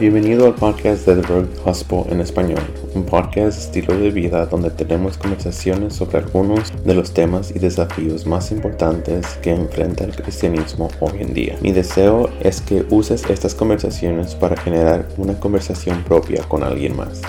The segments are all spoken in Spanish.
Bienvenido al podcast de The Road Gospel en español, un podcast estilo de vida donde tenemos conversaciones sobre algunos de los temas y desafíos más importantes que enfrenta el cristianismo hoy en día. Mi deseo es que uses estas conversaciones para generar una conversación propia con alguien más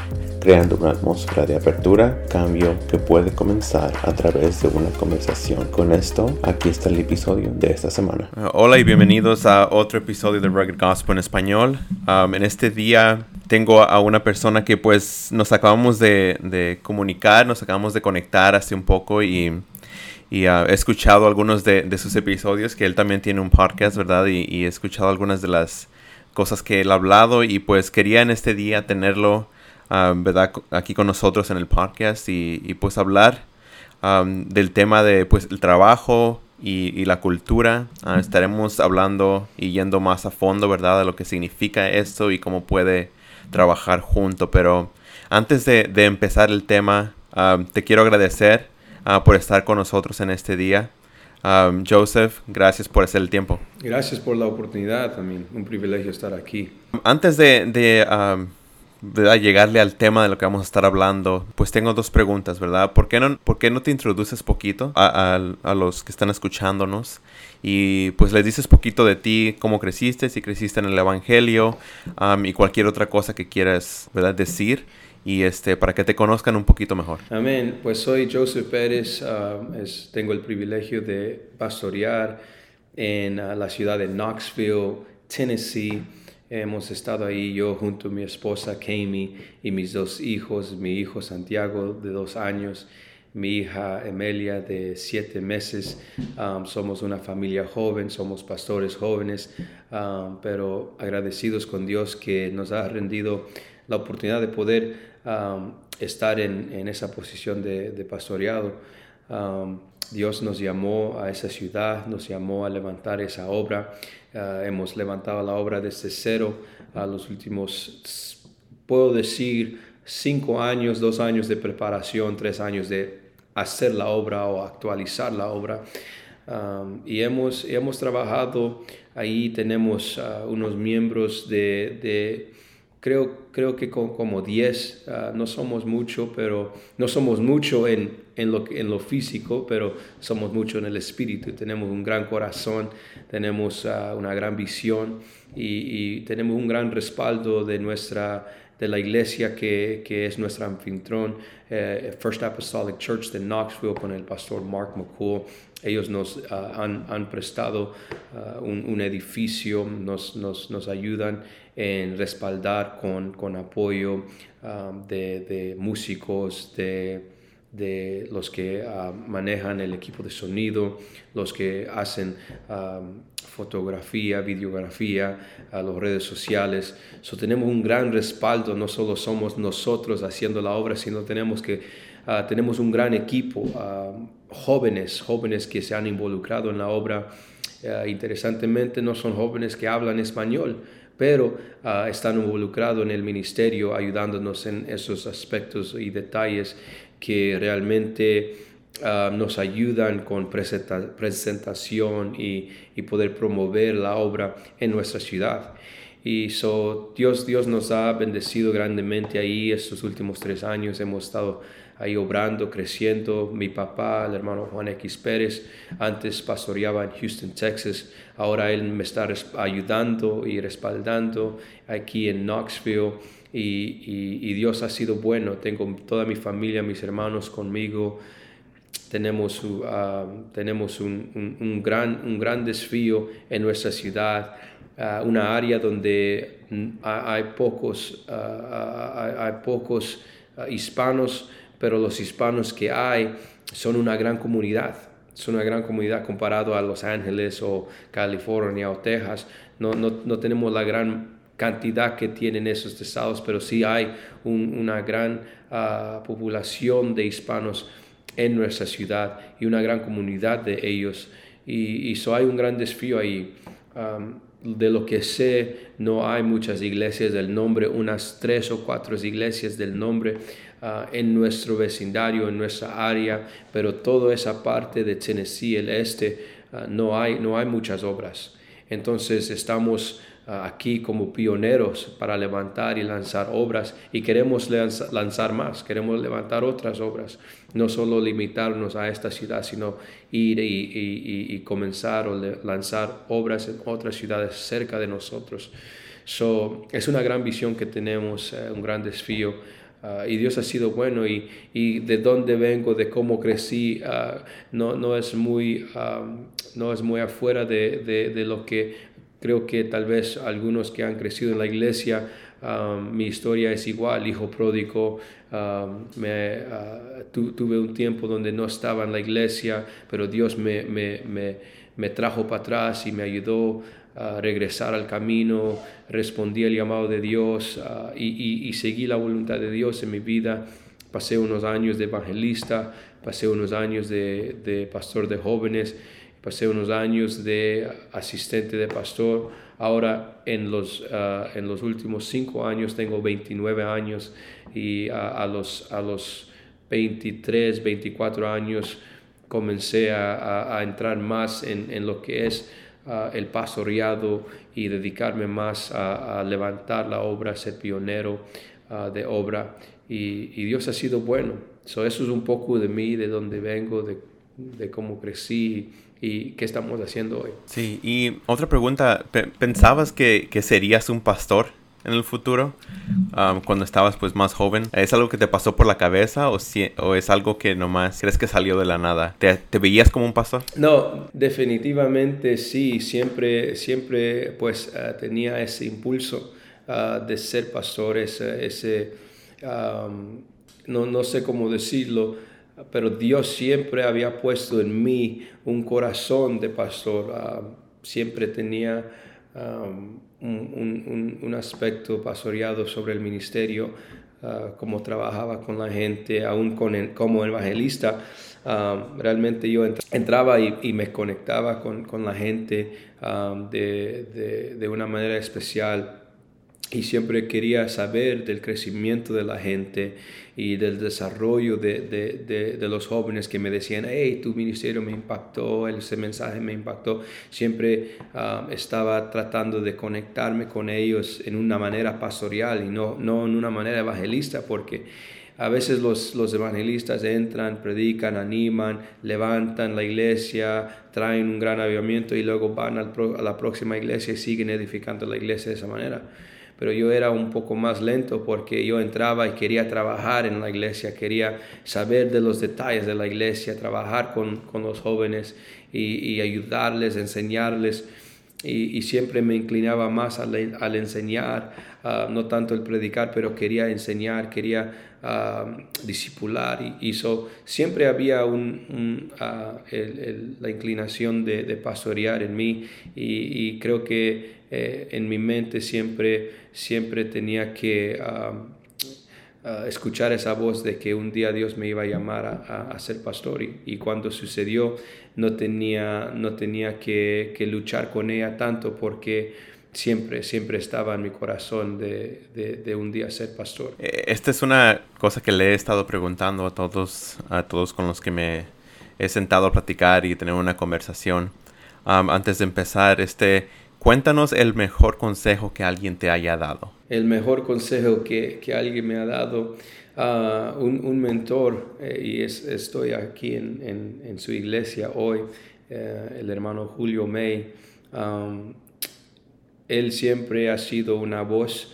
creando una atmósfera de apertura, cambio que puede comenzar a través de una conversación. Con esto, aquí está el episodio de esta semana. Uh, hola y bienvenidos a otro episodio de Rugged Gospel en español. Um, en este día tengo a una persona que pues nos acabamos de, comunicar, nos acabamos de conectar hace un poco y, uh, he escuchado algunos de, sus episodios, que él también tiene un podcast, ¿verdad? Y he escuchado algunas de las cosas que él ha hablado y pues quería en este día tenerlo ¿verdad? Aquí con nosotros en el podcast y, pues hablar del tema de pues el trabajo y, la cultura. Ah, estaremos hablando y yendo más a fondo, ¿verdad? De lo que significa esto y cómo puede trabajar junto. Pero antes de, empezar el tema, te quiero agradecer ah, por estar con nosotros en este día. Joseph, gracias por hacer el tiempo. Gracias por la oportunidad también, un privilegio estar aquí. Antes de, de ¿verdad? llegarle al tema de lo que vamos a estar hablando, pues tengo dos preguntas, ¿verdad? ¿Por qué no, por qué no te introduces poquito a, a, los que están escuchándonos? Y pues les dices poquito de ti, cómo creciste, si creciste en el Evangelio y cualquier otra cosa que quieras, ¿verdad? Decir y este para que te conozcan un poquito mejor. Amén. Pues soy Joseph Pérez, tengo el privilegio de pastorear en la ciudad de Knoxville, Tennessee. Hemos estado ahí yo junto a mi esposa Kami y mis dos hijos, mi hijo Santiago de dos años, mi hija Emilia de siete meses. Um, somos una familia joven, somos pastores jóvenes, um, pero agradecidos con Dios que nos ha rendido la oportunidad de poder um, estar en, esa posición de, de pastoreado. Dios nos llamó a esa ciudad, nos llamó a levantar esa obra. Ah, hemos levantado la obra desde cero a los últimos, puedo decir, cinco años, dos años de preparación, tres años de hacer la obra o actualizar la obra. y hemos, hemos trabajado, ahí tenemos ah, unos miembros de creo, creo que como 10, ah, no somos mucho, pero no somos mucho en, en, lo, en lo físico, pero somos mucho en el espíritu. Tenemos un gran corazón, tenemos ah, una gran visión y, tenemos un gran respaldo de nuestra de la iglesia que, que es nuestra anfitrión, eh, First Apostolic Church de Knoxville con el pastor Mark McCool. Ellos nos ah, han, han, prestado un, un, edificio, nos, nos, nos ayudan en respaldar con, con apoyo um, de, de, músicos, de, de los que uh, manejan el equipo de sonido, los que hacen um, fotografía, videografía, a las redes sociales. So, tenemos un gran respaldo, no solo somos nosotros haciendo la obra, sino tenemos que tenemos un gran equipo, jóvenes, jóvenes que se han involucrado en la obra. interesantemente, no son jóvenes que hablan español, pero ah, están involucrados en el ministerio ayudándonos en esos aspectos y detalles que realmente ah, nos ayudan con presentación y, y, poder promover la obra en nuestra ciudad. Y so, Dios, Dios nos ha bendecido grandemente ahí estos últimos tres años. Hemos estado ahí obrando, creciendo. Mi papá, el hermano Juan X Pérez, antes pastoreaba en Houston, Texas. Ahora él me está ayudando y respaldando aquí en Knoxville. Y, Dios ha sido bueno. Tengo toda mi familia, mis hermanos conmigo. Tenemos, uh, tenemos un, gran, un gran desafío en nuestra ciudad. Uh, una área donde hay pocos, uh, hay pocos hispanos pero los hispanos que hay son una gran comunidad. Son una gran comunidad comparado a Los Ángeles o California o Texas. No, no, tenemos la gran cantidad que tienen esos estados, pero sí hay una gran ah, población de hispanos en nuestra ciudad y una gran comunidad de ellos. Y, y hay un gran desafío ahí. de lo que sé, no hay muchas iglesias del nombre, unas tres o cuatro iglesias del nombre. Ah, en nuestro vecindario, en nuestra área, pero toda esa parte de Tennessee, el este, ah, no, hay, no hay muchas obras. Entonces estamos aquí como pioneros para levantar y lanzar obras y queremos lanzar más, queremos levantar otras obras, no solo limitarnos a esta ciudad, sino ir y, comenzar o lanzar obras en otras ciudades cerca de nosotros. So, es una gran visión que tenemos, eh, un gran desafío. Ah, y Dios ha sido bueno y, y, de dónde vengo, de cómo crecí, ah, no, no, es muy, no es muy afuera de, de, de, lo que creo que tal vez algunos que han crecido en la iglesia, mi historia es igual, hijo pródigo, me, ah, tuve un tiempo donde no estaba en la iglesia, pero Dios me, me, me, me trajo para atrás y me ayudó a regresar al camino, respondí al llamado de Dios ah, y, y, seguí la voluntad de Dios en mi vida. Pasé unos años de evangelista, pasé unos años de, de pastor de jóvenes, pasé unos años de asistente de pastor. Ahora en los, ah, en los últimos cinco años tengo 29 años y a, los, a los 23, 24 años comencé a, a entrar más en, en, lo que es el pastoreado y dedicarme más a, levantar la obra, ser pionero de obra. Y, y, Dios ha sido bueno. eso es un poco de mí, de dónde vengo, de, de cómo crecí y qué estamos haciendo hoy. Sí, y otra pregunta, ¿pensabas que, que serías un pastor? en el futuro um, cuando estabas pues más joven? ¿Es algo que te pasó por la cabeza o, si, o es algo que nomás crees que salió de la nada? ¿Te, te veías como un pastor? No, definitivamente sí. Siempre, siempre pues uh, tenía ese impulso uh, de ser pastor, ese, ese um, no, no sé cómo decirlo, pero Dios siempre había puesto en mí un corazón de pastor. Uh, siempre tenía... Um, un, aspecto pastoreado sobre el ministerio, ah, como trabajaba con la gente, aún con como evangelista. Ah, realmente yo entraba y, me conectaba con, la gente ah, de, de, una manera especial y siempre quería saber del crecimiento de la gente y del desarrollo de, de, de, los jóvenes que me decían, hey, tu ministerio me impactó, ese mensaje me impactó. Siempre ah, estaba tratando de conectarme con ellos en una manera pastoral y no, no en una manera evangelista, porque a veces los, los evangelistas entran, predican, animan, levantan la iglesia, traen un gran avivamiento y luego van a la próxima iglesia y siguen edificando la iglesia de esa manera pero yo era un poco más lento porque yo entraba y quería trabajar en la iglesia, quería saber de los detalles de la iglesia, trabajar con, con los jóvenes y, ayudarles, enseñarles. Y, siempre me inclinaba más al, al enseñar, ah, no tanto el predicar, pero quería enseñar, quería uh, discipular. Y, siempre había un, ah, la inclinación de, de, pastorear en mí y, creo que eh, en mi mente siempre, siempre tenía que escuchar esa voz de que un día Dios me iba a llamar a, ser pastor y, cuando sucedió no tenía, no tenía que, que, luchar con ella tanto porque siempre, siempre estaba en mi corazón de, de, un día ser pastor. Eh, esta es una cosa que le he estado preguntando a todos, a todos con los que me he sentado a platicar y tener una conversación. antes de empezar, este, Cuéntanos el mejor consejo que alguien te haya dado. El mejor consejo que, que alguien me ha dado, uh, un, mentor, eh, y es, estoy aquí en, en, su iglesia hoy, eh, el hermano Julio May. Um, él siempre ha sido una voz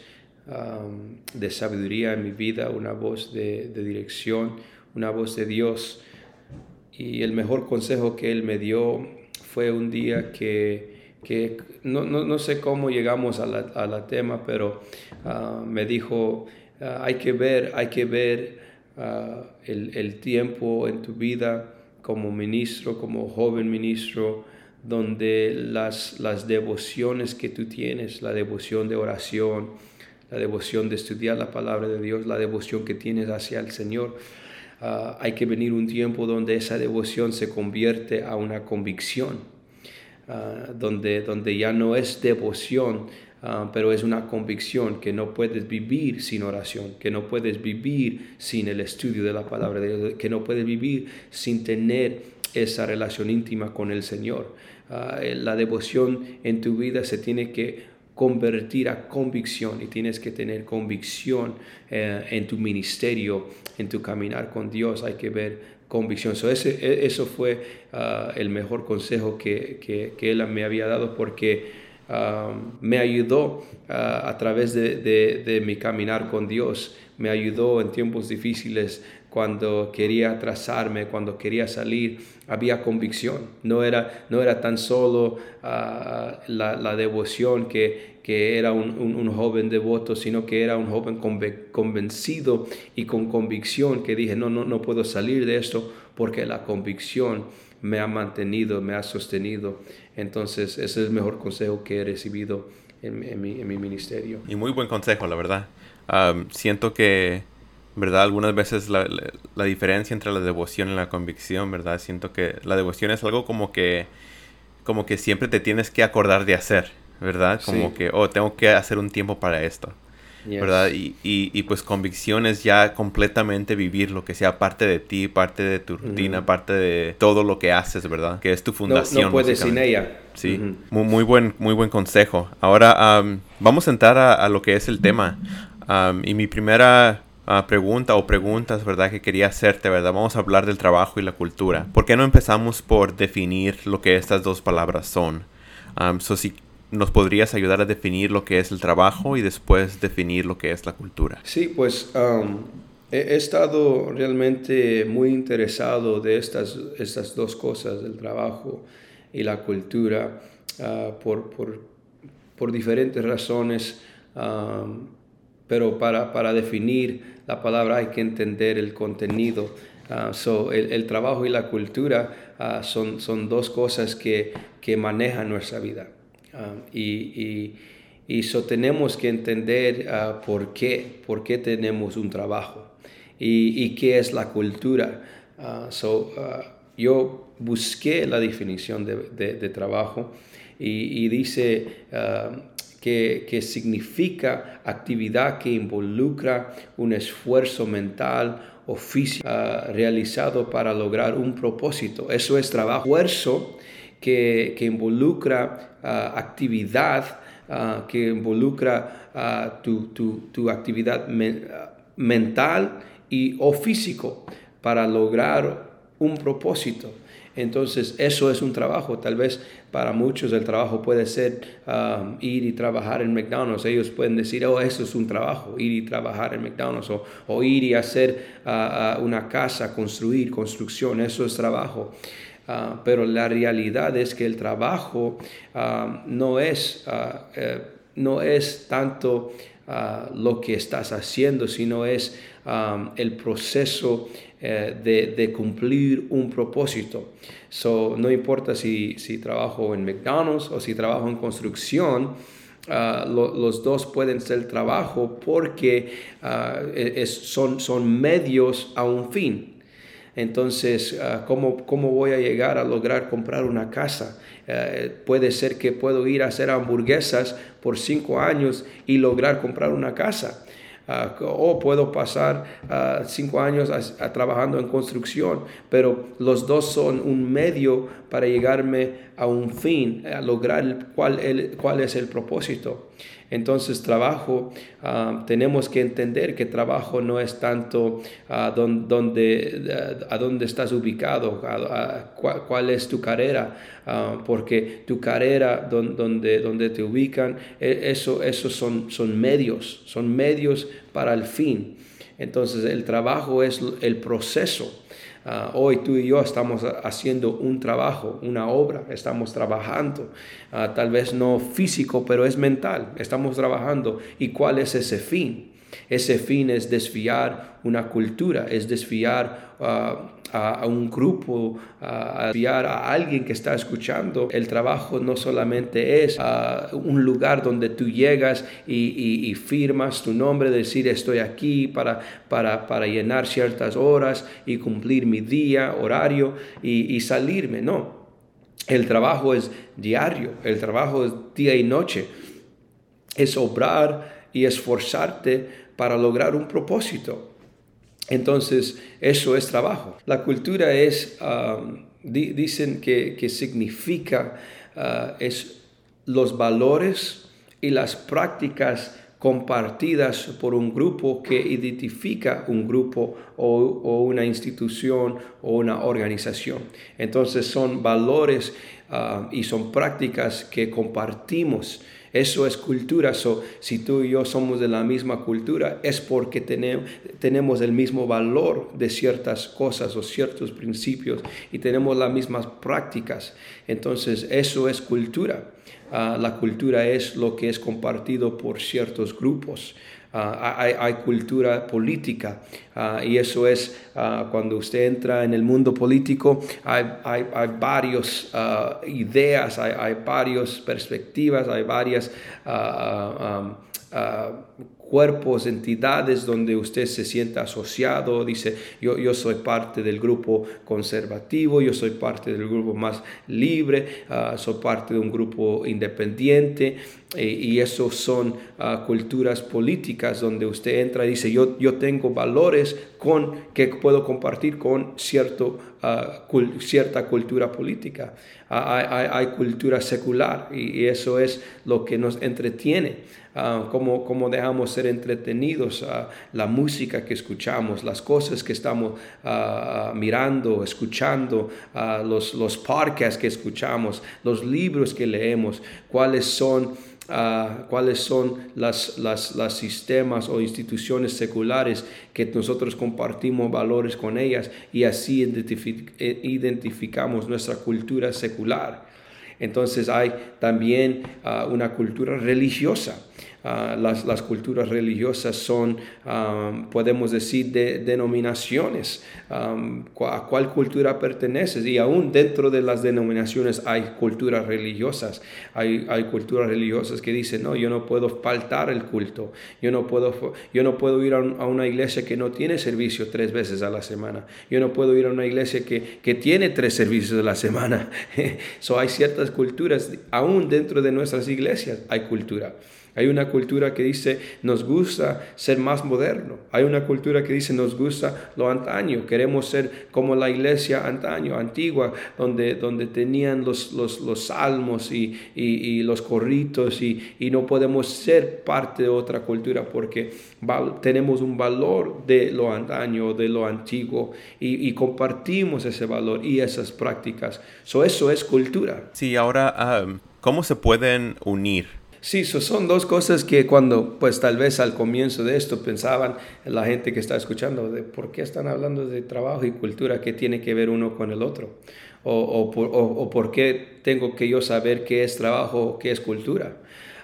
de sabiduría en mi vida, una voz de, de dirección, una voz de Dios. Y el mejor consejo que él me dio fue un día que que no, no, no sé cómo llegamos a la, a la tema, pero ah, me dijo, ah, hay que ver, hay que ver ah, el, el, tiempo en tu vida como ministro, como joven ministro, donde las, las devociones que tú tienes, la devoción de oración, la devoción de estudiar la palabra de Dios, la devoción que tienes hacia el Señor, hay que venir un tiempo donde esa devoción se convierte a una convicción Ah, donde, donde ya no es devoción, ah, pero es una convicción que no puedes vivir sin oración, que no puedes vivir sin el estudio de la palabra de Dios, que no puedes vivir sin tener esa relación íntima con el Señor. Ah, la devoción en tu vida se tiene que convertir a convicción y tienes que tener convicción eh, en tu ministerio, en tu caminar con Dios. Hay que ver convicción. ese, e, eso fue ah, el mejor consejo que, que, Él me había dado porque ah, me ayudó ah, a través de, de, mi caminar con Dios, me ayudó en tiempos difíciles cuando quería trazarme, cuando quería salir, había convicción. No era, no era tan solo la, la, devoción que, que era un, un, joven devoto, sino que era un joven convencido y con convicción que dije, no, no, no puedo salir de esto porque la convicción me ha mantenido, me ha sostenido. Entonces, ese es el mejor consejo que he recibido en, en, mi, en mi, ministerio. Y muy buen consejo, la verdad. siento que, ¿verdad? Algunas veces la, la, diferencia entre la devoción y la convicción, ¿verdad? Siento que la devoción es algo como que, como que siempre te tienes que acordar de hacer. ¿verdad? Como que, oh, tengo que hacer un tiempo para esto. ¿Verdad? Y, y, pues convicción es ya completamente vivir lo que sea parte de ti, parte de tu rutina, parte de todo lo que haces, ¿verdad? Que es tu fundación. No, puedes sin ella. Sí, muy, muy, buen, muy buen consejo. Ahora vamos a entrar a, lo que es el tema. y mi primera ah, pregunta o preguntas, ¿verdad? Que quería hacerte, ¿verdad? Vamos a hablar del trabajo y la cultura. ¿Por qué no empezamos por definir lo que estas dos palabras son? Um, si ¿Nos podrías ayudar a definir lo que es el trabajo y después definir lo que es la cultura? Sí, pues um, he, estado realmente muy interesado de estas, estas dos cosas, el trabajo y la cultura, uh, por, por, por, diferentes razones, um, pero para, para, definir la palabra hay que entender el contenido. Uh, so el, trabajo y la cultura uh, son, son dos cosas que, que manejan nuestra vida. Ah, y, y, eso tenemos que entender uh, por qué, por qué tenemos un trabajo y, y qué es la cultura. Uh, so, yo busqué la definición de, de, trabajo y, dice que, que, significa actividad que involucra un esfuerzo mental o físico realizado para lograr un propósito. Eso es trabajo. Esfuerzo que, que involucra ah, actividad, ah, que involucra ah, tu, tu, tu, actividad mental y, o físico para lograr un propósito. Entonces, eso es un trabajo. Tal vez para muchos el trabajo puede ser ir y trabajar en McDonald's. Ellos pueden decir, oh, eso es un trabajo, ir y trabajar en McDonald's. O, o ir y hacer una casa, construir, construcción, eso es trabajo. Ah, pero la realidad es que el trabajo ah, no, es, ah, eh, no es tanto lo que estás haciendo, sino es el proceso eh, de, cumplir un propósito. So, no importa si, si trabajo en McDonald's o si trabajo en construcción, los dos pueden ser trabajo porque es, son, son medios a un fin. Entonces, ah, ¿cómo, ¿cómo, voy a llegar a lograr comprar una casa? Eh, puede ser que puedo ir a hacer hamburguesas por cinco años y lograr comprar una casa. Ah, o puedo pasar ah, cinco años trabajando en construcción, pero los dos son un medio para llegarme a un fin, a lograr cuál, cuál es el propósito. Entonces trabajo, ah, tenemos que entender que trabajo no es tanto ah, donde, a dónde estás ubicado, cuál, es tu carrera, ah, porque tu carrera, donde, donde te ubican, e, eso, eso son, son medios, son medios para el fin. Entonces el trabajo es el proceso. Ah, hoy tú y yo estamos haciendo un trabajo, una obra, estamos trabajando, ah, tal vez no físico, pero es mental, estamos trabajando. ¿Y cuál es ese fin? Ese fin es desviar una cultura, es desviar uh, a, un grupo, a desviar a alguien que está escuchando. El trabajo no solamente es uh, un lugar donde tú llegas y, firmas tu nombre, decir estoy aquí para, para, para, llenar ciertas horas y cumplir mi día, horario y, y salirme. No, el trabajo es diario, el trabajo es día y noche. Es obrar y esforzarte para lograr un propósito. Entonces, eso es trabajo. La cultura es, um, dicen que, significa uh, es los valores, y las prácticas compartidas por un grupo que identifica un grupo o, una institución o una organización. Entonces son valores ah, y son prácticas que compartimos. Eso es cultura. si tú y yo somos de la misma cultura, es porque tenemos, el mismo valor de ciertas cosas o ciertos principios y tenemos las mismas prácticas. Entonces, eso es cultura. Ah, la cultura es lo que es compartido por ciertos grupos. Ah, hay, cultura política. Ah, y eso es cuando usted entra en el mundo político, hay, hay, hay varias ideas, hay, hay varias perspectivas, hay varias cuerpos, entidades donde usted se sienta asociado, dice, yo, yo soy parte del grupo conservativo, yo soy parte del grupo más libre, ah, soy parte de un grupo independiente, y eso son ah, culturas políticas donde usted entra y dice, yo, yo tengo valores con, que puedo compartir con cierto, ah, cierta cultura política. hay, cultura secular y, eso es lo que nos entretiene. Cómo, cómo, dejamos ser entretenidos, la música que escuchamos, las cosas que estamos mirando, escuchando, los, los podcasts que escuchamos, los libros que leemos, cuáles son cuáles son las, las, sistemas o instituciones seculares que nosotros compartimos valores con ellas y así eh, identificamos nuestra cultura secular. Entonces hay también ah, una cultura religiosa. Ah, las, las, culturas religiosas son, podemos decir, de denominaciones. ¿A cuál cultura perteneces? Y aún dentro de las denominaciones hay culturas religiosas. Hay, hay culturas religiosas que dicen, no, yo no puedo faltar el culto. Yo no puedo, yo no puedo ir a, una iglesia que no tiene servicio tres veces a la semana. Yo no puedo ir a una iglesia que, que tiene tres servicios a la semana. so, hay ciertas culturas, aún dentro de nuestras iglesias hay cultura. Hay una cultura que dice nos gusta ser más moderno. Hay una cultura que dice nos gusta lo antaño. Queremos ser como la iglesia antaño, antigua, donde, donde tenían los, los, los salmos y, y, los corritos y, y, no podemos ser parte de otra cultura porque tenemos un valor de lo antaño, de lo antiguo y, compartimos ese valor y esas prácticas. So, eso es cultura. Sí, ahora, ah, ¿cómo se pueden unir? Sí, son dos cosas que cuando, pues tal vez al comienzo de esto pensaban la gente que está escuchando, de por qué están hablando de trabajo y cultura, qué tiene que ver uno con el otro, o, o, por, qué tengo que yo saber qué es trabajo, qué es cultura.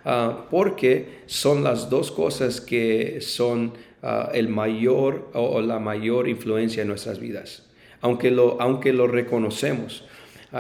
Ah, porque son las dos cosas que son ah, el mayor o, la mayor influencia en nuestras vidas, aunque lo, aunque lo reconocemos.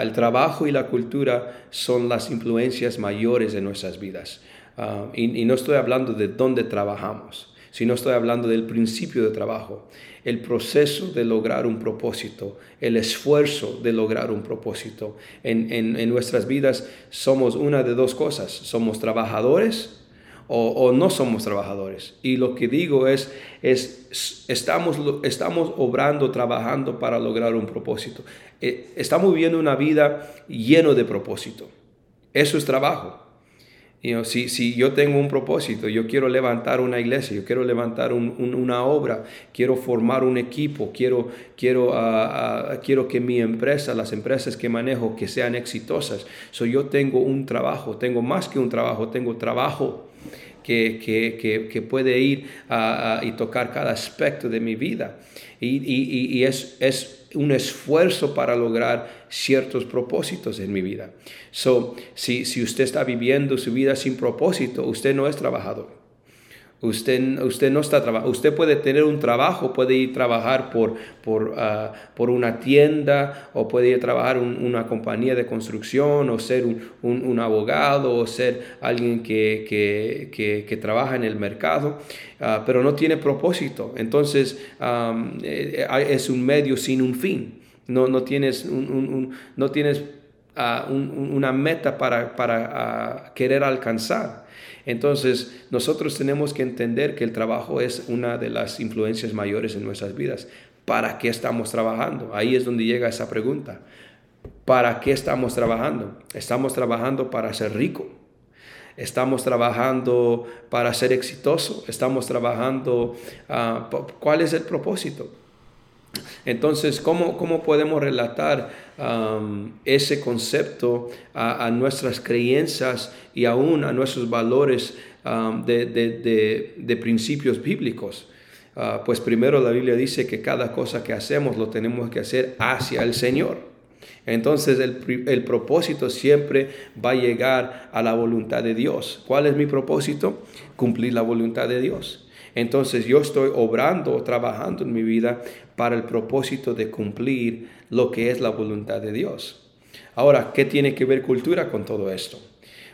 El trabajo y la cultura son las influencias mayores de nuestras vidas. Ah, y, no estoy hablando de dónde trabajamos, sino estoy hablando del principio de trabajo, el proceso de lograr un propósito, el esfuerzo de lograr un propósito. En, en nuestras vidas somos una de dos cosas, somos trabajadores o, no somos trabajadores. Y lo que digo es, es estamos, estamos obrando, trabajando para lograr un propósito. Eh, estamos viviendo una vida lleno de propósito. Eso es trabajo. si, si, yo tengo un propósito, yo quiero levantar una iglesia, yo quiero levantar una obra, quiero formar un equipo, quiero, quiero, ah, ah, quiero que mi empresa, las empresas que manejo, que sean exitosas. So, yo tengo un trabajo, tengo más que un trabajo, tengo trabajo que, puede ir y tocar cada aspecto de mi vida. Y, es, es, un esfuerzo para lograr ciertos propósitos en mi vida. So, si, si usted está viviendo su vida sin propósito, usted no es trabajador. Usted, usted no está trabajando. Usted puede tener un trabajo, puede ir a trabajar por, por, ah, por una tienda o puede ir a trabajar en una compañía de construcción o ser un, un, abogado o ser alguien que, que, que, trabaja en el mercado, ah, pero no tiene propósito. Entonces eh, es un medio sin un fin. No, no tienes, no tienes ah, una meta para, para querer alcanzar. Entonces, nosotros tenemos que entender que el trabajo es una de las influencias mayores en nuestras vidas. ¿Para qué estamos trabajando? Ahí es donde llega esa pregunta. ¿Para qué estamos trabajando? Estamos trabajando para ser rico. Estamos trabajando para ser exitoso, estamos trabajando, ah, ¿cuál es el propósito? Entonces, ¿cómo, cómo podemos relatar ese concepto a, nuestras creencias y aún a nuestros valores de, principios bíblicos? Ah, pues primero la Biblia dice que cada cosa que hacemos lo tenemos que hacer hacia el Señor. Entonces el, el, propósito siempre va a llegar a la voluntad de Dios. ¿Cuál es mi propósito? Cumplir la voluntad de Dios. Entonces yo estoy obrando o trabajando en mi vida para el propósito de cumplir lo que es la voluntad de Dios. Ahora, ¿qué tiene que ver cultura con todo esto?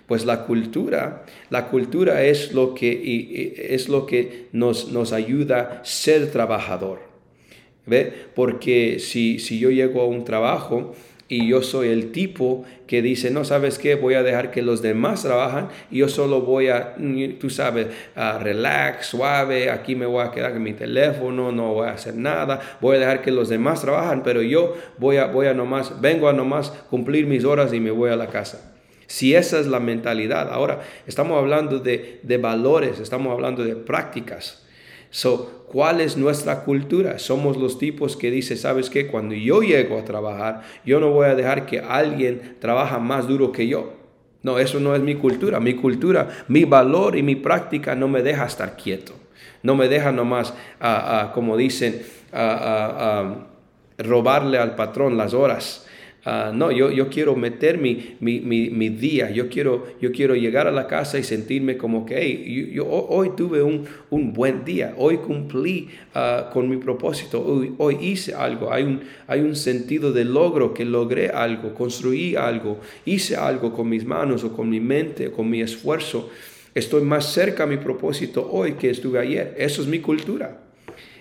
Pues la cultura, la cultura es lo que, es lo que nos, nos ayuda a ser trabajador. ¿Ve? Porque si, si yo llego a un trabajo y yo soy el tipo que dice, no sabes qué, voy a dejar que los demás trabajan y yo solo voy a, tú sabes, a relax, suave, aquí me voy a quedar con mi teléfono, no voy a hacer nada, voy a dejar que los demás trabajan, pero yo voy a, voy a nomás, vengo a nomás cumplir mis horas y me voy a la casa. Si esa es la mentalidad, ahora estamos hablando de, de valores, estamos hablando de prácticas. So, ¿cuál es nuestra cultura? Somos los tipos que dice, ¿sabes qué? Cuando yo llego a trabajar, yo no voy a dejar que alguien trabaja más duro que yo. No, eso no es mi cultura. Mi cultura, mi valor y mi práctica no me deja estar quieto. No me deja nomás, ah, ah, como dicen, uh, robarle al patrón las horas. Ah, no, yo, yo quiero meter mi, mi, mi, día, yo quiero, yo quiero llegar a la casa y sentirme como que hey, yo, hoy tuve un, un, buen día, hoy cumplí uh, con mi propósito, hoy, hoy, hice algo, hay un, hay un sentido de logro que logré algo, construí algo, hice algo con mis manos o con mi mente, con mi esfuerzo. Estoy más cerca a mi propósito hoy que estuve ayer. Eso es mi cultura.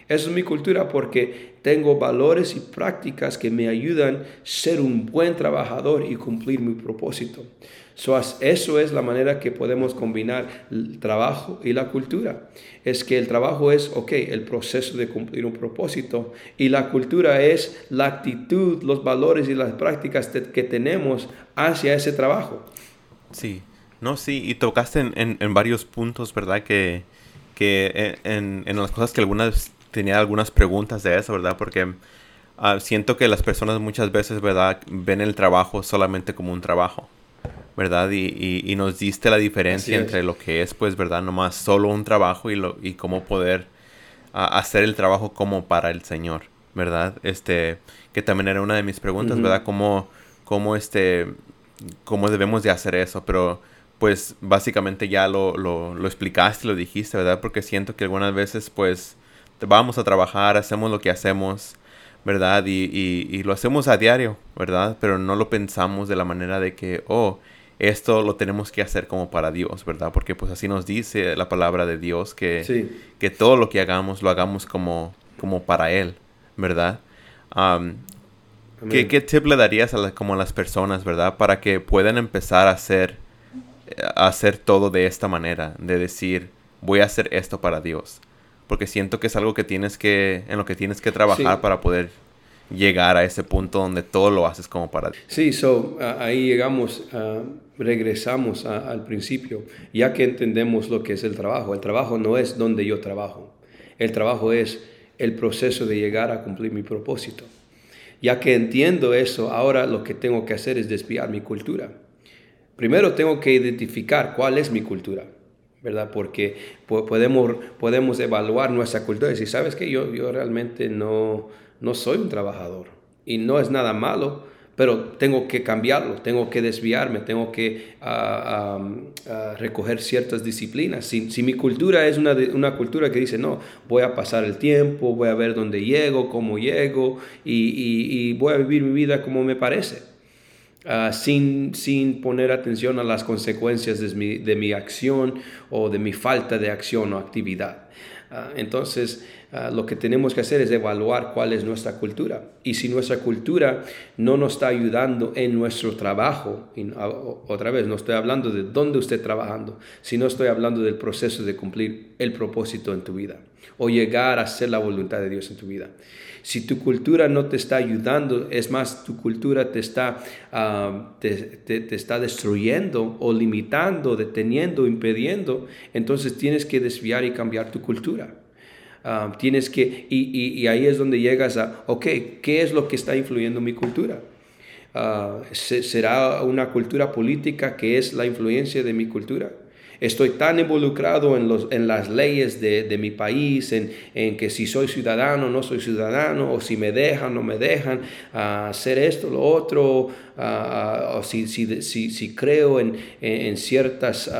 Eso es mi cultura porque tengo valores y prácticas que me ayudan a ser un buen trabajador y cumplir mi propósito. eso es la manera que podemos combinar el trabajo y la cultura. Es que el trabajo es, ok, el proceso de cumplir un propósito y la cultura es la actitud, los valores y las prácticas que tenemos hacia ese trabajo. Sí, no, sí, y tocaste en, varios puntos, ¿verdad? Que, que en, en, las cosas que algunas tenía algunas preguntas de eso, ¿verdad? Porque ah, siento que las personas muchas veces, ¿verdad? Ven el trabajo solamente como un trabajo, ¿verdad? Y, y, nos diste la diferencia entre lo que es, pues, ¿verdad? Nomás solo un trabajo y, lo, y cómo poder ah, hacer el trabajo como para el Señor, ¿verdad? Este, que también era una de mis preguntas, ¿verdad? ¿Cómo, cómo, este, cómo debemos de hacer eso? Pero pues básicamente ya lo, lo, lo explicaste, lo dijiste, ¿verdad? Porque siento que algunas veces pues vamos a trabajar, hacemos lo que hacemos, ¿verdad? Y, y, lo hacemos a diario, ¿verdad? Pero no lo pensamos de la manera de que, oh, esto lo tenemos que hacer como para Dios, ¿verdad? Porque pues así nos dice la palabra de Dios que, que todo lo que hagamos lo hagamos como, como para Él, ¿verdad? ¿qué, ¿qué, tip le darías a como a las personas, ¿verdad? Para que puedan empezar a hacer, a hacer todo de esta manera, de decir, voy a hacer esto para Dios porque siento que es algo que tienes que, en lo que tienes que trabajar para poder llegar a ese punto donde todo lo haces como para ti. Sí, so, ahí llegamos, regresamos al principio, ya que entendemos lo que es el trabajo. El trabajo no es donde yo trabajo, el trabajo es el proceso de llegar a cumplir mi propósito. Ya que entiendo eso, ahora lo que tengo que hacer es desviar mi cultura. Primero tengo que identificar cuál es mi cultura. ¿Verdad? Porque podemos, podemos evaluar nuestra cultura y decir, ¿sabes qué? Yo, yo realmente no, no soy un trabajador y no es nada malo, pero tengo que cambiarlo, tengo que desviarme, tengo que ah, ah, recoger ciertas disciplinas. Si, si mi cultura es una, una, cultura que dice, no, voy a pasar el tiempo, voy a ver dónde llego, cómo llego y, y voy a vivir mi vida como me parece Ah, sin, sin poner atención a las consecuencias de mi, de mi, acción o de mi falta de acción o actividad. Ah, entonces, ah, lo que tenemos que hacer es evaluar cuál es nuestra cultura. Y si nuestra cultura no nos está ayudando en nuestro trabajo, otra vez, no estoy hablando de dónde usted está trabajando, sino estoy hablando del proceso de cumplir el propósito en tu vida. o llegar a hacer la voluntad de Dios en tu vida. Si tu cultura no te está ayudando, es más, tu cultura te está, ah, te, está destruyendo o limitando, deteniendo, impidiendo, entonces tienes que desviar y cambiar tu cultura. Ah, tienes que, y, ahí es donde llegas a, ok, ¿qué es lo que está influyendo mi cultura? Ah, ¿Será una cultura política que es la influencia de mi cultura? Estoy tan involucrado en, los, en las leyes de, de mi país, en, en, que si soy ciudadano o no soy ciudadano, o si me dejan o no me dejan hacer esto, lo otro, o si, si, si, si, creo en, en ciertas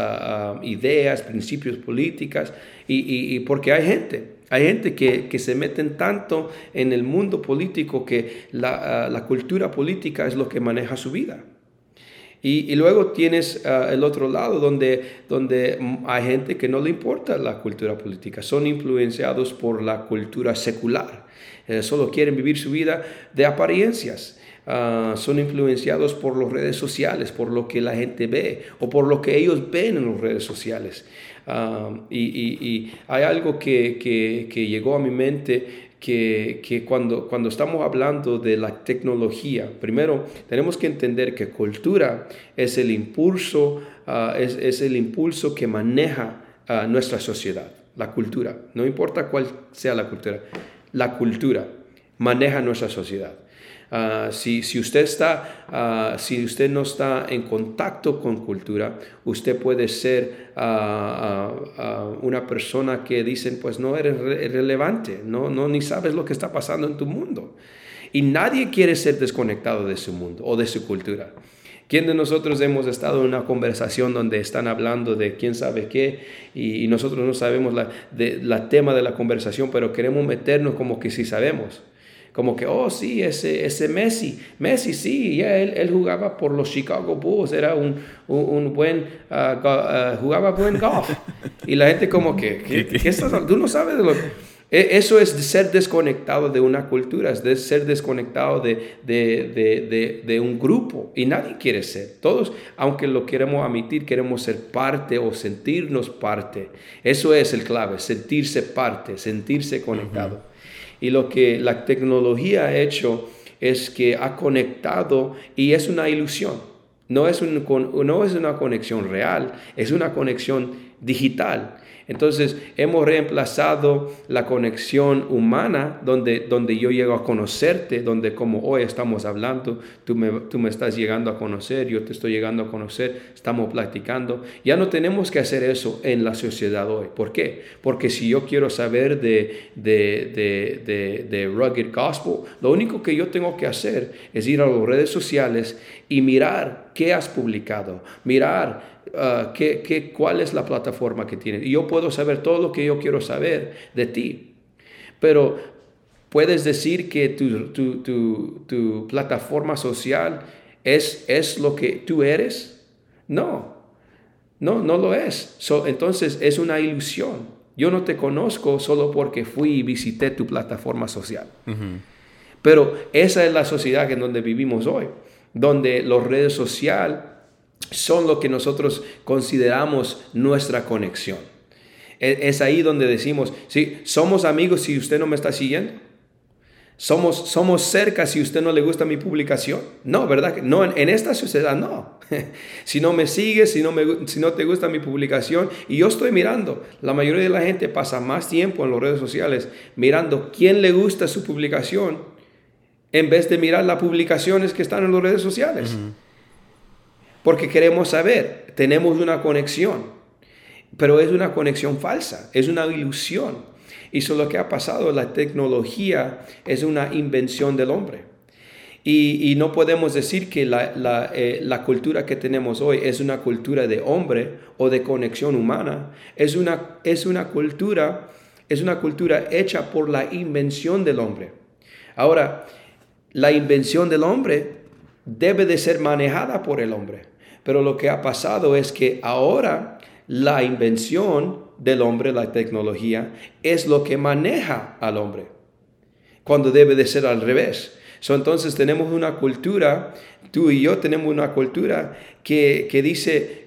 ideas, principios políticas, y, y, porque hay gente. Hay gente que, que, se meten tanto en el mundo político que la, la cultura política es lo que maneja su vida. Y, luego tienes ah, el otro lado donde, donde hay gente que no le importa la cultura política, son influenciados por la cultura secular, eh, solo quieren vivir su vida de apariencias. Ah, son influenciados por las redes sociales, por lo que la gente ve o por lo que ellos ven en las redes sociales. Ah, y, y, hay algo que, que, que llegó a mi mente que, cuando, cuando estamos hablando de la tecnología, primero tenemos que entender que cultura es el impulso, ah, es, el impulso que maneja ah, nuestra sociedad, la cultura. No importa cuál sea la cultura, la cultura maneja nuestra sociedad. Ah, si, si, usted está, ah, si usted no está en contacto con cultura, usted puede ser ah, una persona que dicen, pues no eres relevante, no, no, ni sabes lo que está pasando en tu mundo. Y nadie quiere ser desconectado de su mundo o de su cultura. ¿Quién de nosotros hemos estado en una conversación donde están hablando de quién sabe qué y, nosotros no sabemos la, de, la tema de la conversación, pero queremos meternos como que sí sabemos? Como que, oh sí, ese, ese Messi, Messi sí, él, él, jugaba por los Chicago Bulls, era un, un, buen, ah, ah, jugaba buen golf. Y la gente como que, ¿qué, ¿qué estás Tú no sabes de lo e, Eso es ser desconectado de una cultura, es de ser desconectado de, de, de, de, un grupo. Y nadie quiere ser. Todos, aunque lo queremos admitir, queremos ser parte o sentirnos parte. Eso es el clave, sentirse parte, sentirse conectado. Y lo que la tecnología ha hecho es que ha conectado y es una ilusión. No es, un, no es una conexión real, es una conexión digital. Entonces hemos reemplazado la conexión humana donde, donde yo llego a conocerte, donde como hoy estamos hablando, tú me, tú me estás llegando a conocer, yo te estoy llegando a conocer, estamos platicando. Ya no tenemos que hacer eso en la sociedad hoy. ¿Por qué? Porque si yo quiero saber de, de, de, de, Rugged Gospel, lo único que yo tengo que hacer es ir a las redes sociales y mirar qué has publicado, mirar Ah, qué, cuál es la plataforma que tienes. Y yo puedo saber todo lo que yo quiero saber de ti. Pero puedes decir que tu, tu, tu, plataforma social es, es lo que tú eres. No, no, no lo es. entonces es una ilusión. Yo no te conozco solo porque fui y visité tu plataforma social. Pero esa es la sociedad en donde vivimos hoy, donde las redes sociales son lo que nosotros consideramos nuestra conexión. E, es ahí donde decimos, sí, somos amigos si usted no me está siguiendo. Somos, somos cerca si usted no le gusta mi publicación. No, ¿verdad? No, en, esta sociedad no. si no me sigues, si no, me, si no te gusta mi publicación, y yo estoy mirando, la mayoría de la gente pasa más tiempo en las redes sociales mirando quién le gusta su publicación en vez de mirar las publicaciones que están en las redes sociales porque queremos saber, tenemos una conexión, pero es una conexión falsa, es una ilusión. Y eso es lo que ha pasado, la tecnología es una invención del hombre. Y, no podemos decir que la, eh, la, cultura que tenemos hoy es una cultura de hombre o de conexión humana, es una, es una cultura es una cultura hecha por la invención del hombre. Ahora, la invención del hombre debe de ser manejada por el hombre. Pero lo que ha pasado es que ahora la invención del hombre, la tecnología, es lo que maneja al hombre, cuando debe de ser al revés. entonces tenemos una cultura, tú y yo tenemos una cultura que, que dice,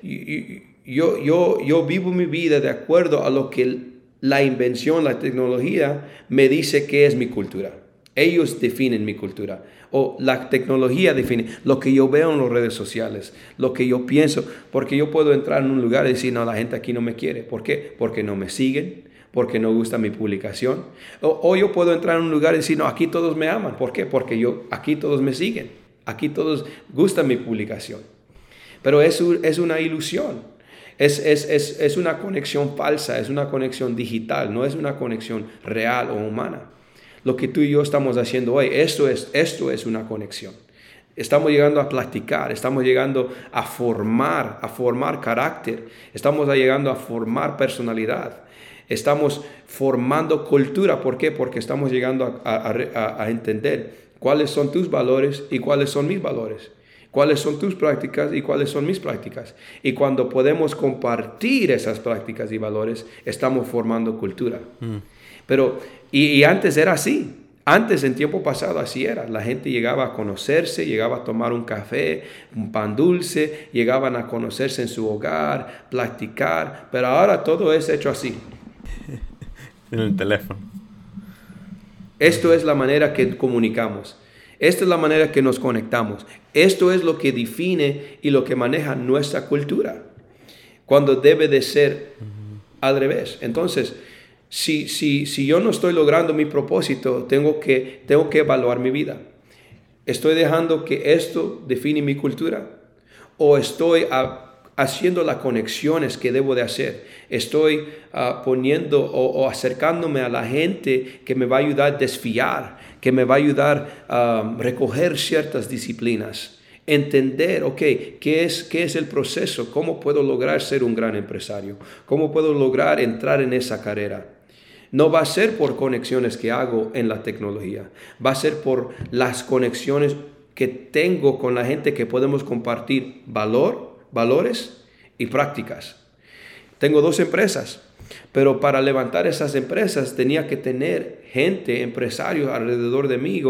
yo, yo, yo vivo mi vida de acuerdo a lo que la invención, la tecnología, me dice qué es mi cultura. Ellos definen mi cultura. O la tecnología define lo que yo veo en las redes sociales, lo que yo pienso. Porque yo puedo entrar en un lugar y decir, no, la gente aquí no me quiere. ¿Por qué? Porque no me siguen, porque no gusta mi publicación. O, yo puedo entrar en un lugar y decir, no, aquí todos me aman. ¿Por qué? Porque yo, aquí todos me siguen. Aquí todos gustan mi publicación. Pero es, es una ilusión. Es, es, es, es, una conexión falsa, es una conexión digital, no es una conexión real o humana. Lo que tú y yo estamos haciendo hoy, esto es, esto es una conexión. Estamos llegando a platicar, estamos llegando a formar, a formar carácter, estamos llegando a formar personalidad, estamos formando cultura. ¿Por qué? Porque estamos llegando a, entender cuáles son tus valores y cuáles son mis valores cuáles son tus prácticas y cuáles son mis prácticas. Y cuando podemos compartir esas prácticas y valores, estamos formando cultura. Mm. Pero, y, antes era así. Antes, en tiempo pasado, así era. La gente llegaba a conocerse, llegaba a tomar un café, un pan dulce, llegaban a conocerse en su hogar, platicar, pero ahora todo es hecho así. en el teléfono. Esto es la manera que comunicamos. Esta es la manera que nos conectamos. Esto es lo que define y lo que maneja nuestra cultura. Cuando debe de ser al revés. Entonces, si, si, si yo no estoy logrando mi propósito, tengo que, tengo que evaluar mi vida. ¿Estoy dejando que esto define mi cultura? ¿O estoy haciendo las conexiones que debo de hacer? ¿Estoy ah, poniendo o, acercándome a la gente que me va a ayudar a desfiar, que me va a ayudar a recoger ciertas disciplinas, entender, ok, ¿qué es, ¿qué es el proceso? ¿Cómo puedo lograr ser un gran empresario? ¿Cómo puedo lograr entrar en esa carrera? No va a ser por conexiones que hago en la tecnología, va a ser por las conexiones que tengo con la gente que podemos compartir valor, valores y prácticas. Tengo dos empresas. Pero para levantar esas empresas tenía que tener gente, empresarios alrededor de mí,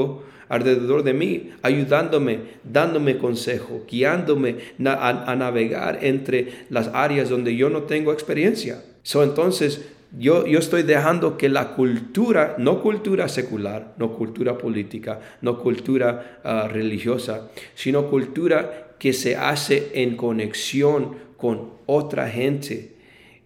alrededor de mí, ayudándome, dándome consejo, guiándome a, navegar entre las áreas donde yo no tengo experiencia. Entonces, yo, yo, estoy dejando que la cultura, no cultura secular, no cultura política, no cultura ah, religiosa, sino cultura que se hace en conexión con otra gente,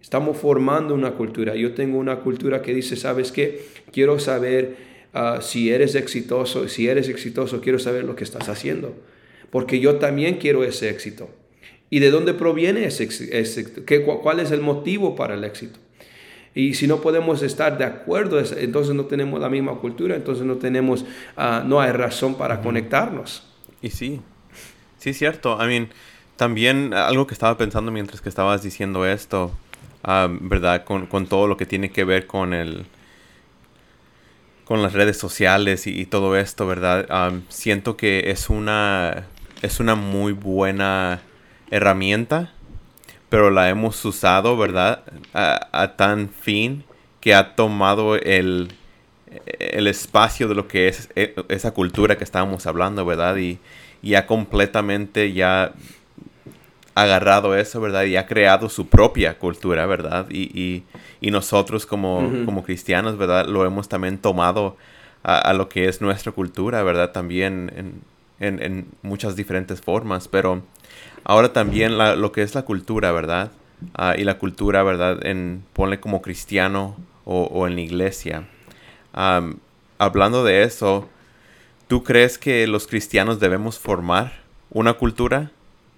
Estamos formando una cultura. Yo tengo una cultura que dice, ¿sabes qué? Quiero saber ah, si eres exitoso. Si eres exitoso, quiero saber lo que estás haciendo. Porque yo también quiero ese éxito. ¿Y de dónde proviene ese, éxito? ¿Cuál es el motivo para el éxito? Y si no podemos estar de acuerdo, entonces no tenemos la misma cultura, entonces no tenemos, ah, no hay razón para conectarnos. Y sí, sí es cierto. I mean, también algo que estaba pensando mientras que estabas diciendo esto, ¿verdad? Con, todo lo que tiene que ver con el con las redes sociales y, todo esto, ¿verdad? siento que es una es una muy buena herramienta, pero la hemos usado, ¿verdad? A, tan fin que ha tomado el, el espacio de lo que es e, esa cultura que estábamos hablando, ¿verdad? Y, y ha completamente ya agarrado eso, ¿verdad? Y ha creado su propia cultura, ¿verdad? Y, nosotros como, como, cristianos, ¿verdad? Lo hemos también tomado a, lo que es nuestra cultura, ¿verdad? También en, muchas diferentes formas, pero ahora también lo que es la cultura, ¿verdad? Ah, y la cultura, ¿verdad? En ponle como cristiano o, en la iglesia. hablando de eso, ¿tú crees que los cristianos debemos formar una cultura?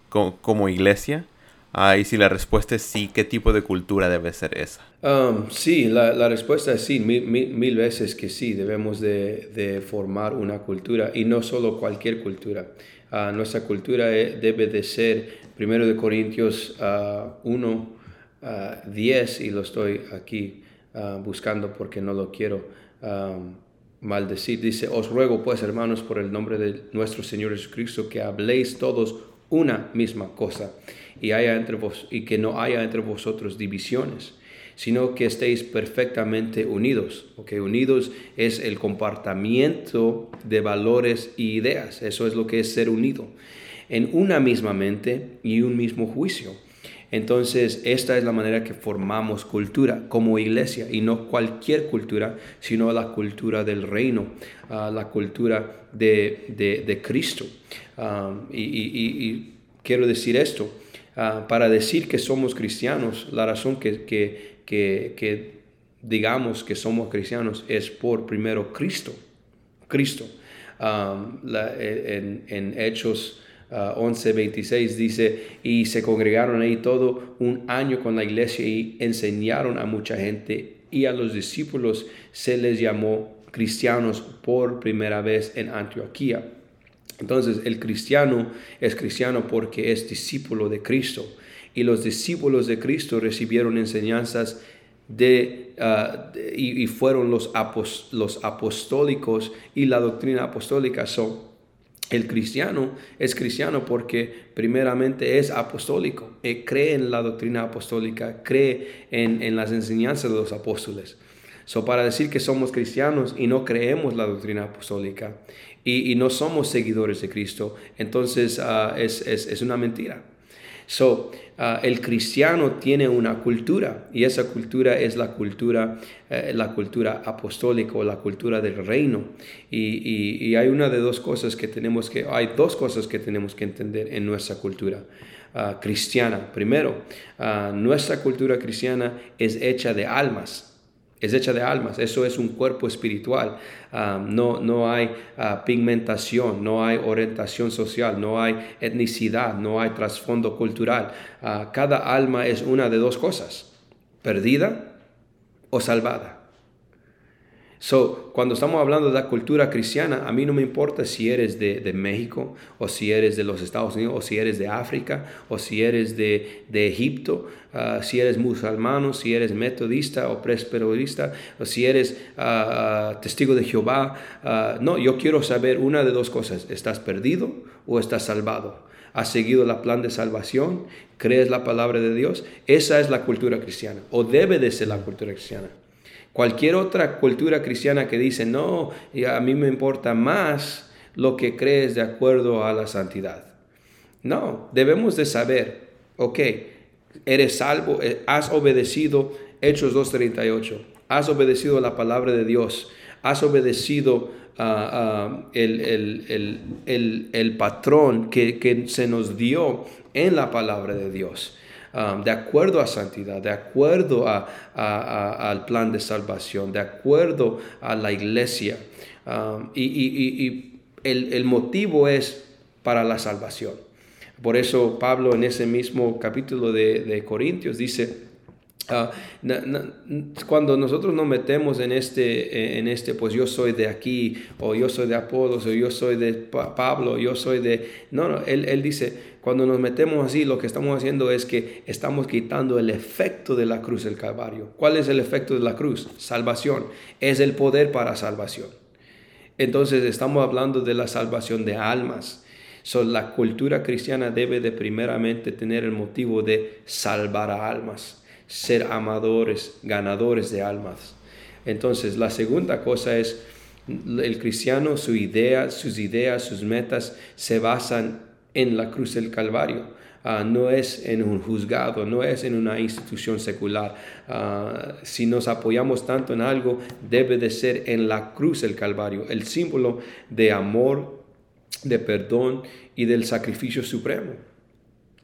como iglesia? Ah, y si la respuesta es sí, ¿qué tipo de cultura debe ser esa? Um, sí, la, respuesta es sí, mil, veces que sí, debemos de, formar una cultura y no solo cualquier cultura. Ah, nuestra cultura eh, debe de ser, primero de Corintios 1, uh, 10, y lo estoy aquí ah, buscando porque no lo quiero um, maldecir. Dice, os ruego pues hermanos por el nombre de nuestro Señor Jesucristo que habléis todos una misma cosa y, haya entre vos, y que no haya entre vosotros divisiones, sino que estéis perfectamente unidos. Okay, unidos es el comportamiento de valores y ideas. Eso es lo que es ser unido. En una misma mente y un mismo juicio. Entonces, esta es la manera que formamos cultura como iglesia y no cualquier cultura, sino la cultura del reino, ah, la cultura de, Cristo. Ah, y, quiero decir esto, ah, para decir que somos cristianos, la razón que, que, digamos que somos cristianos es por primero Cristo. Cristo. en, en Hechos 11:26 ah, dice, y se congregaron ahí todo un año con la iglesia y enseñaron a mucha gente y a los discípulos se les llamó cristianos por primera vez en Antioquía. Entonces el cristiano es cristiano porque es discípulo de Cristo y los discípulos de Cristo recibieron enseñanzas de, ah, y, fueron los, los apostólicos y la doctrina apostólica son el cristiano es cristiano porque primeramente es apostólico, eh, cree en la doctrina apostólica, cree en, las enseñanzas de los apóstoles. So, para decir que somos cristianos y no creemos la doctrina apostólica y, no somos seguidores de Cristo, entonces ah, es una mentira. So, uh, el cristiano tiene una cultura y esa cultura es la cultura, eh, la cultura apostólica o la cultura del reino. Y, hay una de dos cosas que tenemos que, hay dos cosas que tenemos que entender en nuestra cultura. Uh, cristiana. Primero, uh, nuestra cultura cristiana es hecha de almas es hecha de almas, eso es un cuerpo espiritual. Ah, no, no hay ah, pigmentación, no hay orientación social, no hay etnicidad, no hay trasfondo cultural. Ah, cada alma es una de dos cosas, perdida o salvada. So, cuando estamos hablando de la cultura cristiana, a mí no me importa si eres de, México, o si eres de los Estados Unidos, o si eres de África, o si eres de, Egipto, ah, si eres musulmano, si eres metodista o presperorista, o si eres ah, testigo de Jehová. no, yo quiero saber una de dos cosas, ¿estás perdido o estás salvado? ¿Has seguido el plan de salvación? ¿Crees la palabra de Dios? Esa es la cultura cristiana, o debe de ser la cultura cristiana. Cualquier otra cultura cristiana que dice, no, a mí me importa más lo que crees de acuerdo a la santidad. No, debemos de saber, ok, eres salvo, eh, has obedecido Hechos 2.38, has obedecido la palabra de Dios, has obedecido uh, el, el, patrón que, que se nos dio en la palabra de Dios. Um, de acuerdo a santidad, de acuerdo a, al plan de salvación, de acuerdo a la iglesia. Um, y, el, motivo es para la salvación. Por eso Pablo en ese mismo capítulo de Corintios dice, Ah, cuando nosotros nos metemos en este, en este, pues yo soy de aquí, o yo soy de Apolos, o yo soy de Pablo, yo soy de... No, no, él, él dice, cuando nos metemos así, lo que estamos haciendo es que estamos quitando el efecto de la cruz del Calvario. ¿Cuál es el efecto de la cruz? Salvación. Es el poder para salvación. Entonces estamos hablando de la salvación de almas. So, la cultura cristiana debe de primeramente tener el motivo de salvar a almas ser amadores, ganadores de almas. Entonces, la segunda cosa es, el cristiano, su idea, sus ideas, sus metas se basan en la cruz del Calvario. Ah, no es en un juzgado, no es en una institución secular. Ah, si nos apoyamos tanto en algo, debe de ser en la cruz del Calvario, el símbolo de amor, de perdón y del sacrificio supremo.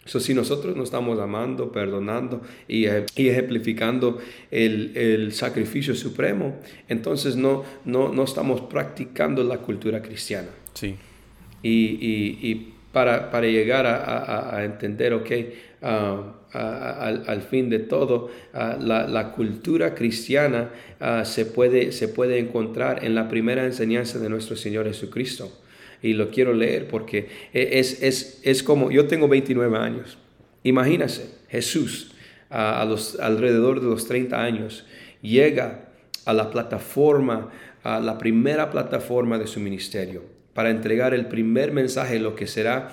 So, si nosotros no estamos amando, perdonando y, eh, ejemplificando el, sacrificio supremo, entonces no, no, estamos practicando la cultura cristiana. Sí. Y, para, llegar a, entender, ok, ah, al, fin de todo, ah, la, cultura cristiana ah, se, puede, se puede encontrar en la primera enseñanza de nuestro Señor Jesucristo y lo quiero leer porque es, es, es como, yo tengo 29 años, imagínase, Jesús a, los, alrededor de los 30 años llega a la plataforma, a la primera plataforma de su ministerio para entregar el primer mensaje, lo que será,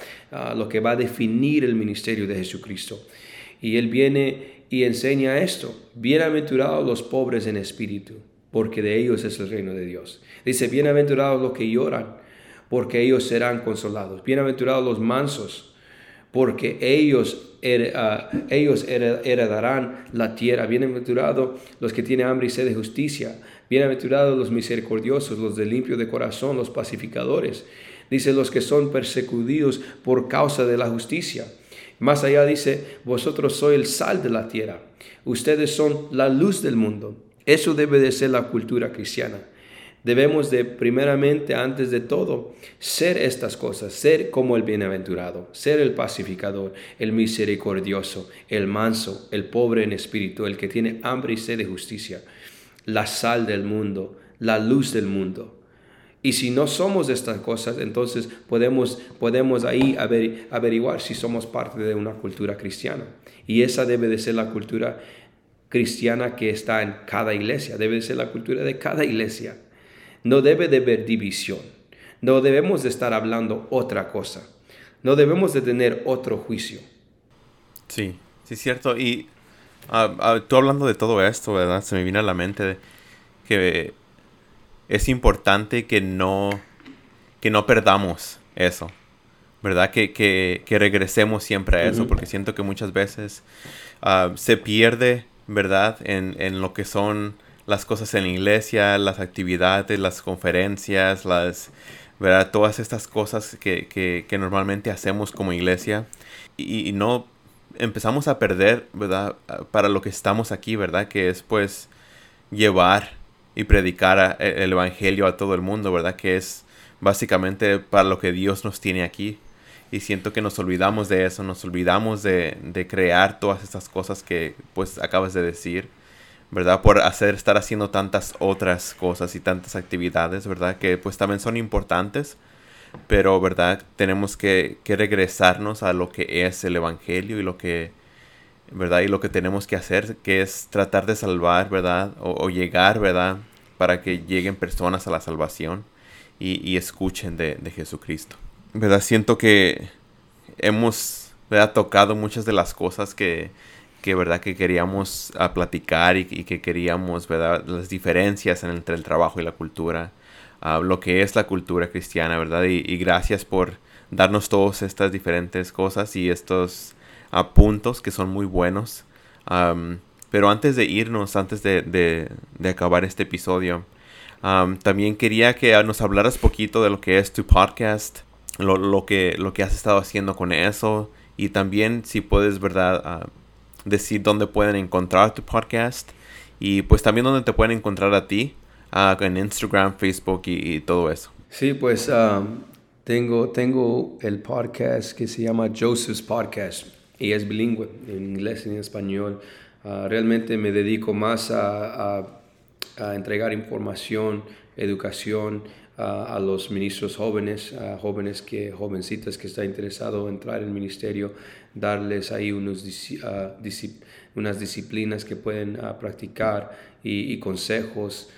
lo que va a definir el ministerio de Jesucristo. Y él viene y enseña esto, bienaventurados los pobres en espíritu, porque de ellos es el reino de Dios. Dice, bienaventurados los que lloran, porque ellos serán consolados. Bienaventurados los mansos, porque ellos ah, ellos heredarán la tierra. Bienaventurados los que tienen hambre y sed de justicia. Bienaventurados los misericordiosos, los de limpio de corazón, los pacificadores. Dice los que son perseguidos por causa de la justicia. Más allá dice, vosotros sois el sal de la tierra. Ustedes son la luz del mundo. Eso debe de ser la cultura cristiana. Debemos de, primeramente, antes de todo, ser estas cosas, ser como el bienaventurado, ser el pacificador, el misericordioso, el manso, el pobre en espíritu, el que tiene hambre y sed de justicia, la sal del mundo, la luz del mundo. Y si no somos estas cosas, entonces podemos, podemos ahí averiguar si somos parte de una cultura cristiana. Y esa debe de ser la cultura cristiana que está en cada iglesia, debe de ser la cultura de cada iglesia. No debe de haber división. No debemos de estar hablando otra cosa. No debemos de tener otro juicio. Sí, sí es cierto. Y uh, tú hablando de todo esto, ¿verdad? Se me viene a la mente que es importante que no, que no perdamos eso. ¿Verdad? Que, que, que regresemos siempre a eso, porque siento que muchas veces se pierde, ¿verdad? En, en lo que son las cosas en la iglesia, las actividades, las conferencias, las, ¿verdad? Todas estas cosas que, que, normalmente hacemos como iglesia y, no empezamos a perder, ¿verdad? Para lo que estamos aquí, ¿verdad? Que es pues llevar y predicar e, el evangelio a todo el mundo, ¿verdad? Que es básicamente para lo que Dios nos tiene aquí. Y siento que nos olvidamos de eso, nos olvidamos de, de crear todas estas cosas que pues acabas de decir ¿verdad? Por hacer, estar haciendo tantas otras cosas y tantas actividades, ¿verdad? Que pues también son importantes, pero, ¿verdad? Tenemos que, que regresarnos a lo que es el Evangelio y lo que, ¿verdad? Y lo que tenemos que hacer, que es tratar de salvar, ¿verdad? O, llegar, ¿verdad? Para que lleguen personas a la salvación y, y escuchen de, de Jesucristo. ¿Verdad? Siento que hemos, ¿verdad? Tocado muchas de las cosas que que verdad que queríamos a ah, platicar y, que queríamos verdad las diferencias entre el trabajo y la cultura uh, lo que es la cultura cristiana verdad y, gracias por darnos todas estas diferentes cosas y estos uh, puntos que son muy buenos. Pero antes de irnos antes de, de, acabar este episodio también quería que nos hablaras poquito de lo que es tu podcast lo, lo que lo que has estado haciendo con eso y también si puedes verdad decir dónde pueden encontrar tu podcast y pues también dónde te pueden encontrar a ti uh, en Instagram, Facebook y, todo eso. Sí, pues um, tengo, tengo el podcast que se llama Joseph's Podcast y es bilingüe, en inglés y en español. Uh, realmente me dedico más a, a, a entregar información, educación, a los ministros jóvenes, a jóvenes que, jovencitas que están interesados en entrar en el ministerio, darles ahí unos, unas disciplinas que pueden practicar y, consejos.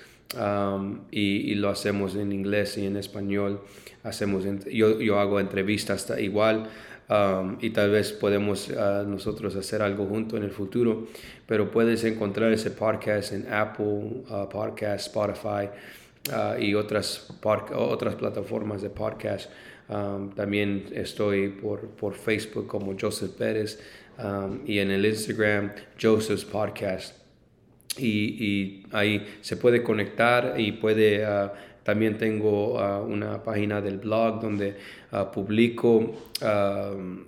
y, lo hacemos en inglés y en español. Hacemos, yo, yo hago entrevistas igual y tal vez podemos nosotros hacer algo junto en el futuro, pero puedes encontrar ese podcast en Apple Podcast, Spotify. Ah, y otras, otras plataformas de podcast. Um, también estoy por, por, Facebook como Joseph Pérez um, y en el Instagram Joseph's Podcast. Y, ahí se puede conectar y puede... Uh, también tengo uh, una página del blog donde uh, publico... Um,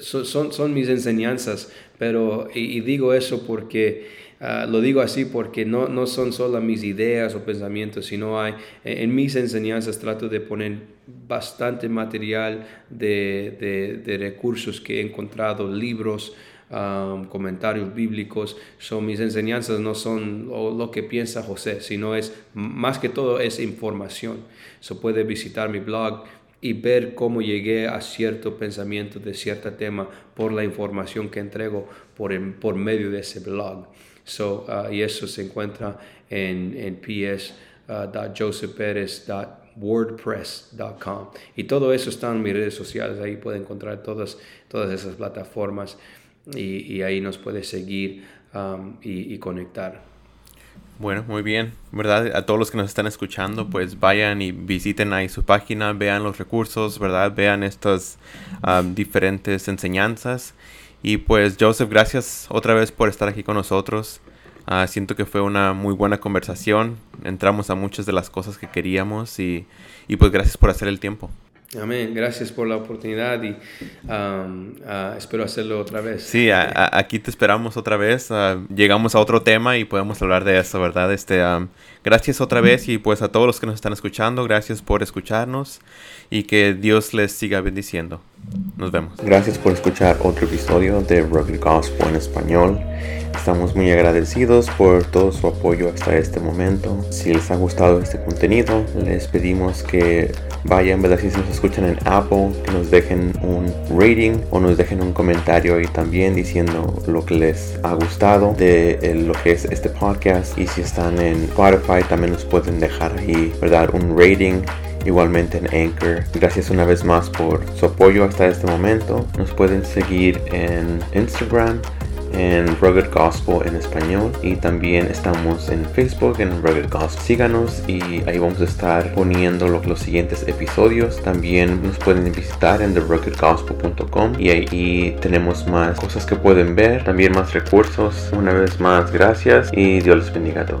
son, son, mis enseñanzas, pero y digo eso porque Ah, lo digo así porque no, no son solo mis ideas o pensamientos, sino hay, en, mis enseñanzas trato de poner bastante material de, de, recursos que he encontrado, libros, comentarios bíblicos. Son mis enseñanzas no son lo, que piensa José, sino es más que todo es información. So puede visitar mi blog y ver cómo llegué a cierto pensamiento de cierto tema por la información que entrego por, por medio de ese blog. So, uh, y eso se encuentra en, en ps.josephperez.wordpress.com. Y todo eso está en mis redes sociales, ahí puede encontrar todas, todas esas plataformas y, y ahí nos puede seguir um, y, conectar. Bueno, muy bien, ¿verdad? A todos los que nos están escuchando, pues vayan y visiten ahí su página, vean los recursos, ¿verdad? Vean estas um, diferentes enseñanzas. Y pues Joseph, gracias otra vez por estar aquí con nosotros. Uh, siento que fue una muy buena conversación. Entramos a muchas de las cosas que queríamos y, y pues gracias por hacer el tiempo. Amén. Gracias por la oportunidad y um, uh, espero hacerlo otra vez. Sí, a, a, aquí te esperamos otra vez. Uh, llegamos a otro tema y podemos hablar de eso, ¿verdad? Este, um, gracias otra vez y pues a todos los que nos están escuchando, gracias por escucharnos y que Dios les siga bendiciendo. Nos vemos. Gracias por escuchar otro episodio de Rugged Gospel en español. Estamos muy agradecidos por todo su apoyo hasta este momento. Si les ha gustado este contenido, les pedimos que vayan, ¿verdad? Si nos escuchan en Apple, que nos dejen un rating o nos dejen un comentario y también diciendo lo que les ha gustado de lo que es este podcast. Y si están en Spotify, también nos pueden dejar ahí, ¿verdad? Un rating igualmente en Anchor. Gracias una vez más por su apoyo hasta este momento. Nos pueden seguir en Instagram en Rugged Gospel en español y también estamos en Facebook en Rugged Gospel. Síganos y ahí vamos a estar poniendo los, siguientes episodios. También nos pueden visitar en theruggedgospel.com y ahí tenemos más cosas que pueden ver, también más recursos. Una vez más, gracias y Dios les bendiga a todos.